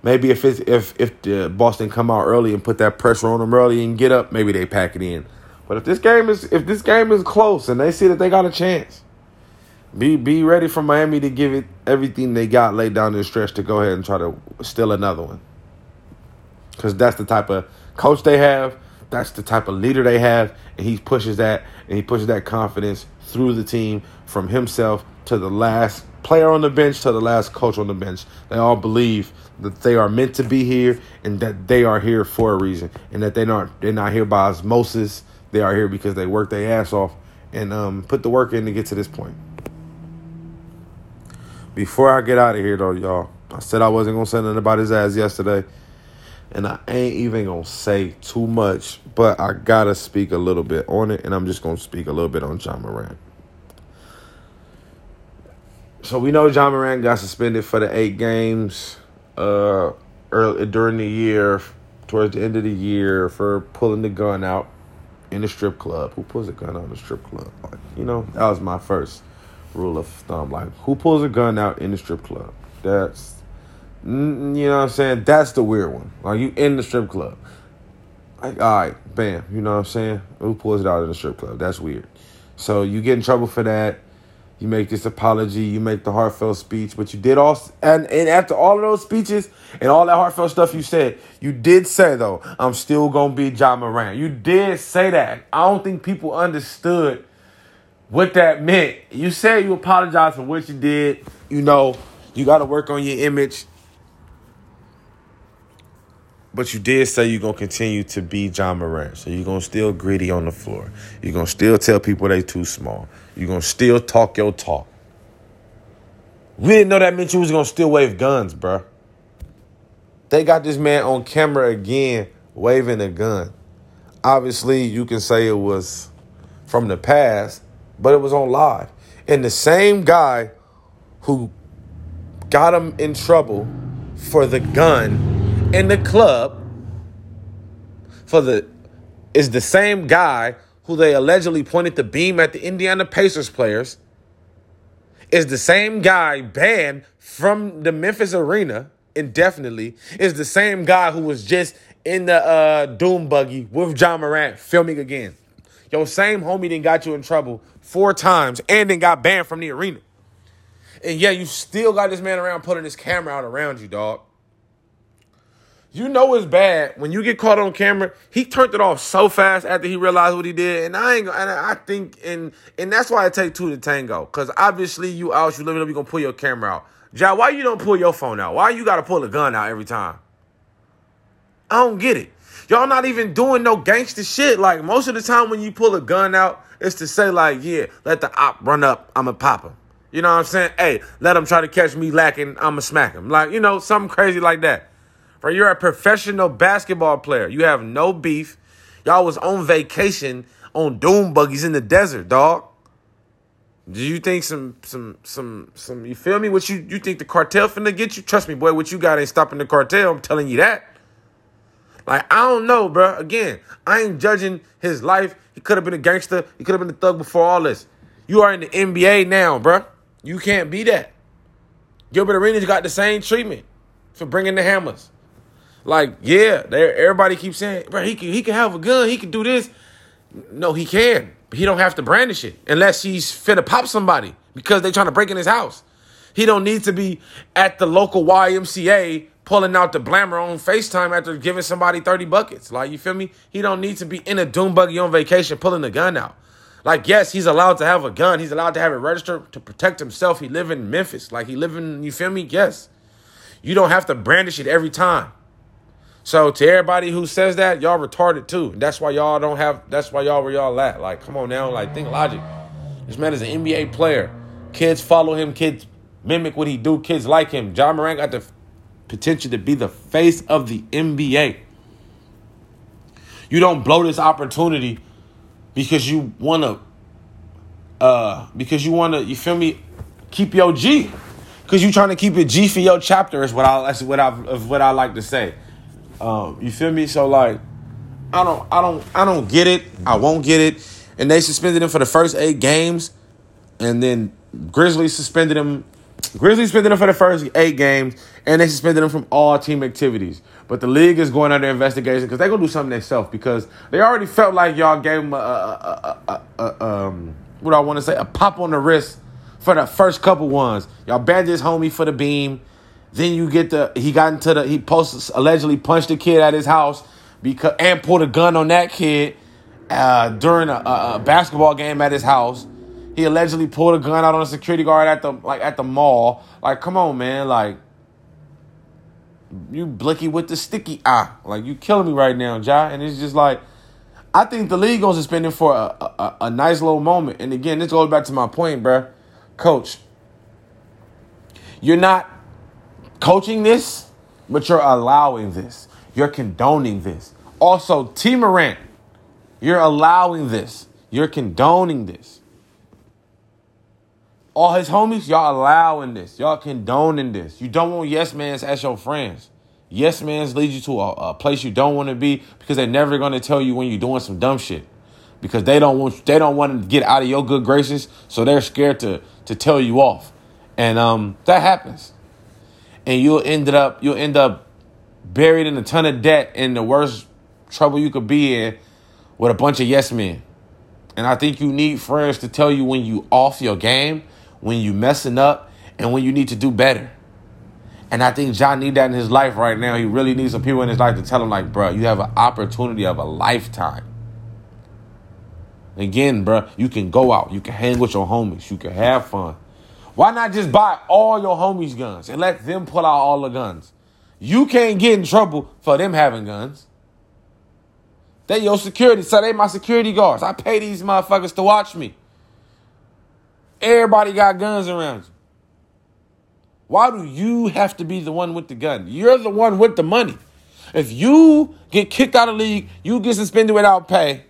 Maybe if it's, if if the Boston come out early and put that pressure on them early and get up, maybe they pack it in. But if this game is if this game is close and they see that they got a chance, be be ready for Miami to give it everything they got laid down in the stretch to go ahead and try to steal another one. Because that's the type of coach they have. That's the type of leader they have, and he pushes that and he pushes that confidence through the team from himself to the last player on the bench to the last coach on the bench. They all believe that they are meant to be here and that they are here for a reason and that they're not they're not here by osmosis. They are here because they worked their ass off and um, put the work in to get to this point. Before I get out of here though, y'all, I said I wasn't gonna say nothing about his ass yesterday. And I ain't even gonna say too much, but I gotta speak a little bit on it, and I'm just gonna speak a little bit on Ja Morant. So we know Ja Morant got suspended for the eight games uh early during the year, towards the end of the year, for pulling the gun out in the strip club. Who pulls a gun out in the strip club? Like, you know, that was my first rule of thumb. Like, who pulls a gun out in the strip club? That's mm, you know what I'm saying? That's the weird one. Like you in the strip club. Like, all right, bam. You know what I'm saying? Who pulls it out in the strip club? That's weird. So you get in trouble for that. You make this apology. You make the heartfelt speech, but you did all and and after all of those speeches and all that heartfelt stuff you said, you did say though, I'm still gonna be Ja Morant. You did say that. I don't think people understood what that meant. You said you apologized for what you did. You know, you got to work on your image. But you did say you're gonna continue to be Ja Morant. So you're gonna still greedy on the floor. You're gonna still tell people they too small. You're gonna still talk your talk. We didn't know that meant you was gonna still wave guns, bruh. They got this man on camera again waving a gun. Obviously, you can say it was from the past, but it was on live. And the same guy who got him in trouble for the gun in the club for the is the same guy who they allegedly pointed the beam at the Indiana Pacers players is the same guy banned from the Memphis arena indefinitely is the same guy who was just in the uh, dune buggy with Ja Morant filming again. Yo, same homie then got you in trouble four times and then got banned from the arena. And yeah, you still got this man around putting his camera out around you, dog. You know it's bad when you get caught on camera. He turned it off so fast after he realized what he did, and I ain't. And I think, and and that's why I take two to tango. Cause obviously you out, you living up, you gonna pull your camera out. Ja, why you don't pull your phone out? Why you gotta pull a gun out every time? I don't get it. Y'all not even doing no gangster shit. Like most of the time when you pull a gun out, it's to say like, yeah, let the op run up, I'ma pop him. You know what I'm saying? Hey, let him try to catch me lacking, I'ma smack him. Like, you know, something crazy like that. Right? You're a professional basketball player. You have no beef. Y'all was on vacation on dune buggies in the desert, dog. Do you think some some some some you feel me? What you you think the cartel finna get you? Trust me, boy, what you got ain't stopping the cartel. I'm telling you that. Like, I don't know, bro. Again, I ain't judging his life. He could have been a gangster. He could have been a thug before all this. You are in the NBA now, bro. You can't be that. Gilbert Arenas got the same treatment for bringing the hammers. Like, yeah, everybody keeps saying, bro, he can he can have a gun, he can do this. No, he can. But he don't have to brandish it unless he's to pop somebody because they trying to break in his house. He don't need to be at the local YMCA pulling out the blammer on FaceTime after giving somebody 30 buckets. Like, you feel me? He don't need to be in a dune buggy on vacation pulling the gun out. Like, yes, he's allowed to have a gun. He's allowed to have it registered to protect himself. He live in Memphis. Like, he live in, you feel me? Yes. You don't have to brandish it every time. So to everybody who says that, y'all retarded too. That's why y'all don't have. That's why y'all where y'all at. Like, come on now. Like, think logic. This man is an NBA player. Kids follow him. Kids mimic what he do. Kids like him. Ja Morant got the potential to be the face of the NBA. You don't blow this opportunity because you want to. Uh, because you want to. You feel me? Keep your G. Because you trying to keep it G for your chapter is what I. That's what I. What I like to say. Um, you feel me? So like, I don't, I don't, I don't get it. I won't get it. And they suspended him for the first eight games, and then Grizzlies suspended him. Grizzlies suspended him for the first eight games, and they suspended him from all team activities. But the league is going under investigation because they're gonna do something themselves because they already felt like y'all gave him a, a, a, a um, what I want to say a pop on the wrist for the first couple ones. Y'all banned his homie for the beam. Then you get the he got into the he posts allegedly punched a kid at his house because and pulled a gun on that kid uh, during a, a, basketball game at his house. He allegedly pulled a gun out on a security guard at the like at the mall. Like, come on, man, like you blicky with the sticky eye. Like you killing me right now, Ja. And it's just like I think the league gonna suspend him for a, a, a nice little moment. And again, this goes back to my point, bro. Coach, you're not coaching this, but you're allowing this. You're condoning this. Also, Tee Morant, you're allowing this. You're condoning this. All his homies, y'all allowing this. Y'all condoning this. You don't want yes mans as your friends. Yes mans lead you to a, a place you don't want to be because they're never gonna tell you when you're doing some dumb shit. Because they don't want they don't want to get out of your good graces, so they're scared to to tell you off. And um that happens and you'll end up you'll end up buried in a ton of debt in the worst trouble you could be in with a bunch of yes men. And I think you need friends to tell you when you off your game, when you messing up, and when you need to do better. And I think Ja need that in his life right now. He really needs some people in his life to tell him, like, bro, you have an opportunity of a lifetime. Again, bro, you can go out, you can hang with your homies, you can have fun. Why not just buy all your homies' guns and let them pull out all the guns? You can't get in trouble for them having guns. They your security, so they my security guards. I pay these motherfuckers to watch me. Everybody got guns around you. Why do you have to be the one with the gun? You're the one with the money. If you get kicked out of league, you get suspended without pay.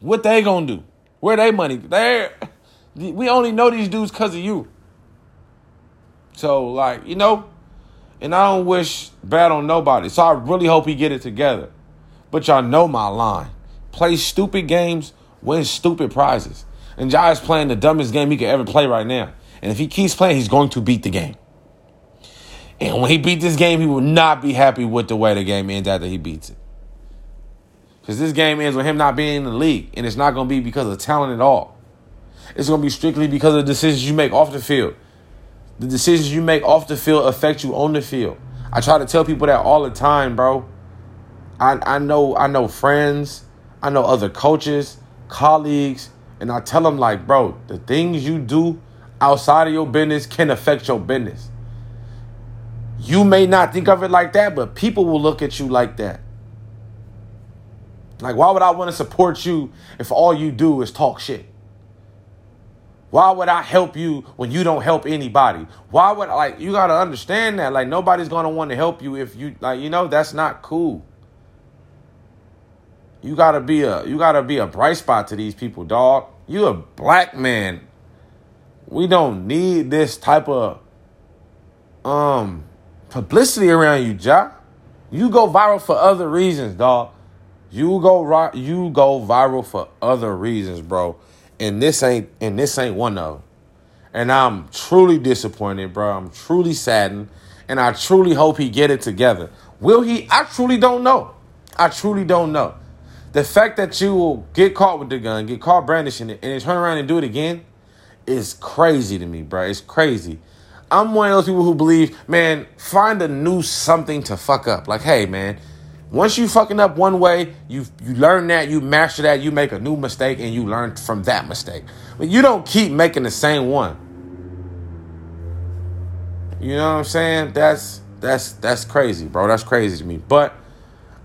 What they gonna do? Where they money? They we only know these dudes because of you. So like, you know, and I don't wish bad on nobody. So I really hope he get it together. But y'all know my line. Play stupid games, win stupid prizes. And Ja is playing the dumbest game he could ever play right now. And if he keeps playing, he's going to beat the game. And when he beat this game, he will not be happy with the way the game ends after he beats it. Because this game ends with him not being in the league. And it's not going to be because of talent at all. It's going to be strictly because of decisions you make off the field. The decisions you make off the field affect you on the field. I try to tell people that all the time, bro. I I know I know friends, I know other coaches, colleagues, and I tell them like, bro, the things you do outside of your business can affect your business. You may not think of it like that, but people will look at you like that. Like, why would I want to support you if all you do is talk shit? Why would I help you when you don't help anybody? Why would like you gotta understand that? Like nobody's gonna want to help you if you like you know that's not cool. You gotta be a you gotta be a bright spot to these people, dog. You a black man. We don't need this type of um publicity around you, Ja. You go viral for other reasons, dog. You go you go viral for other reasons, bro. And this ain't and this ain't one of. And I'm truly disappointed, bro. I'm truly saddened, and I truly hope he get it together. Will he? I truly don't know. I truly don't know. The fact that you will get caught with the gun, get caught brandishing it, and then turn around and do it again is crazy to me, bro. It's crazy. I'm one of those people who believe, man, find a new something to fuck up. Like, hey, man, once you fucking up one way, you you learn that, you master that, you make a new mistake, and you learn from that mistake. But you don't keep making the same one. You know what I'm saying? That's that's that's crazy, bro. That's crazy to me. But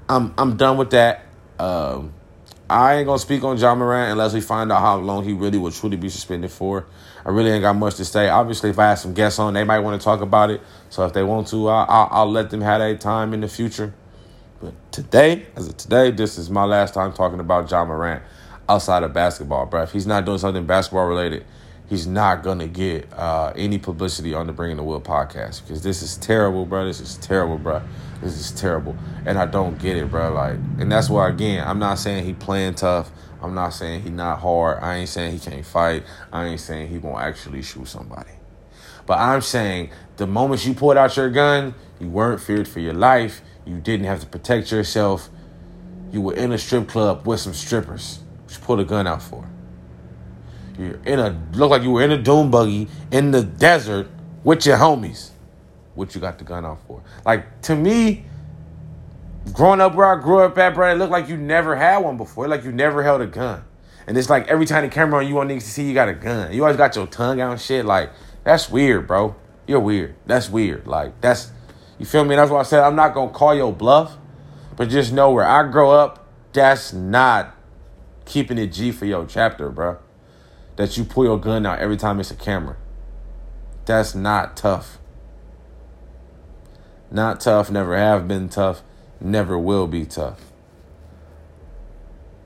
I'm I'm done with that. Um, I ain't gonna speak on Ja Morant unless we find out how long he really will truly be suspended for. I really ain't got much to say. Obviously, if I have some guests on, they might want to talk about it. So if they want to, I'll, I'll, I'll let them have that time in the future. But today, as of today, this is my last time talking about Ja Morant outside of basketball, bro. If he's not doing something basketball related, he's not gonna get uh, any publicity on the Bringing the Wood podcast because this is terrible, bro. This is terrible, bro. This is terrible, and I don't get it, bro. Like, and that's why again, I'm not saying he playing tough. I'm not saying he not hard. I ain't saying he can't fight. I ain't saying he gonna actually shoot somebody. But I'm saying the moment you pulled out your gun, you weren't feared for your life. You didn't have to protect yourself. You were in a strip club with some strippers. What you pulled a gun out for? You're in a look like you were in a dune buggy in the desert with your homies. What you got the gun out for? Like to me, growing up where I grew up at, bro, it looked like you never had one before. Like you never held a gun. And it's like every time the camera on you on niggas to see you got a gun. You always got your tongue out and shit. Like, that's weird, bro. You're weird. That's weird. Like, that's you feel me? That's why I said I'm not gonna call your bluff, but just know where I grow up, that's not keeping it G for your chapter, bro. That you pull your gun out every time it's a camera. That's not tough. Not tough, never have been tough, never will be tough.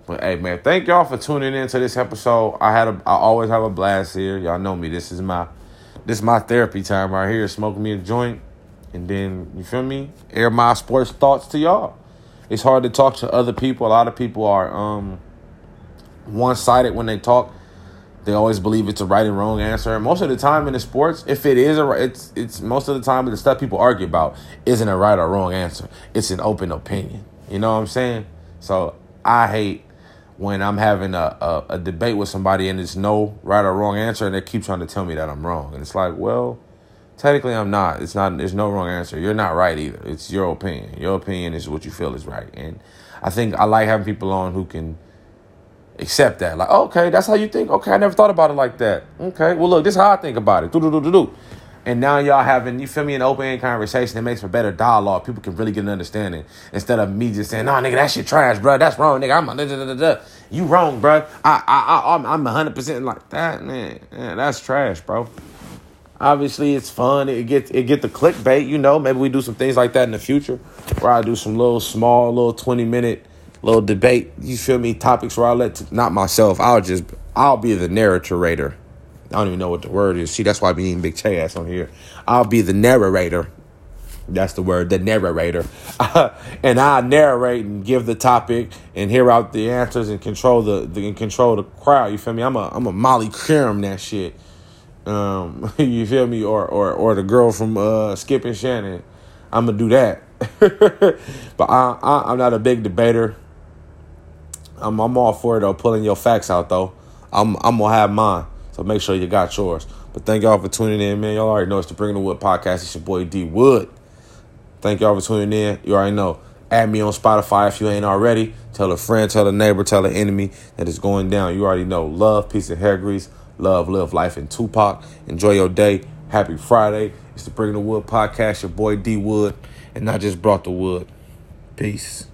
But hey man, thank y'all for tuning in to this episode. I had a I always have a blast here. Y'all know me. This is my this is my therapy time right here. Smoking me a joint and then you feel me? Air my sports thoughts to y'all. It's hard to talk to other people. A lot of people are um one-sided when they talk. They always believe it's a right and wrong answer. And most of the time in the sports if it is a it's it's most of the time the stuff people argue about isn't a right or wrong answer. It's an open opinion. You know what i'm saying? So i hate when i'm having a, a, a debate with somebody and it's no right or wrong answer and they keep trying to tell me that i'm wrong. And it's like well Technically, I'm not. It's not. There's no wrong answer. You're not right either. It's your opinion. Your opinion is what you feel is right, and I think I like having people on who can accept that. Like, okay, that's how you think. Okay, I never thought about it like that. Okay, well, look, this is how I think about it. Do do do do do. And now y'all having, you feel me, an open conversation that makes for better dialogue. People can really get an understanding instead of me just saying, "No, nigga, that shit trash, bro. That's wrong, nigga. I'm da. you wrong, bro. I I I I'm I'm 100 percent like that, man. That's trash, bro. Obviously, it's fun. It gets it get the clickbait. You know, maybe we do some things like that in the future, where I do some little small, little twenty minute little debate. You feel me? Topics where I let t- not myself. I'll just I'll be the narrator. I don't even know what the word is. See, that's why I be eating big Che ass on here. I'll be the narrator. That's the word, the narrator. *laughs* and I narrate and give the topic and hear out the answers and control the, the and control the crowd. You feel me? I'm a I'm a Molly Qerim that shit. Um, *laughs* you feel me? Or or or the girl from uh, Skip and Shannon. I'm gonna do that. *laughs* but I, I I'm not a big debater. I'm I'm all for it though. Pulling your facts out though. I'm I'm gonna have mine. So make sure you got yours. But thank y'all for tuning in, man. Y'all already know it's the Bringing the Wood podcast. It's your boy D Wood. Thank y'all for tuning in. You already know. Add me on Spotify if you ain't already. Tell a friend, tell a neighbor, tell an enemy that it's going down. You already know. Love, peace, and hair grease. Love, live life in Tupac. Enjoy your day. Happy Friday. It's the Bring the Wood podcast. Your boy D Wood. And I just brought the wood. Peace.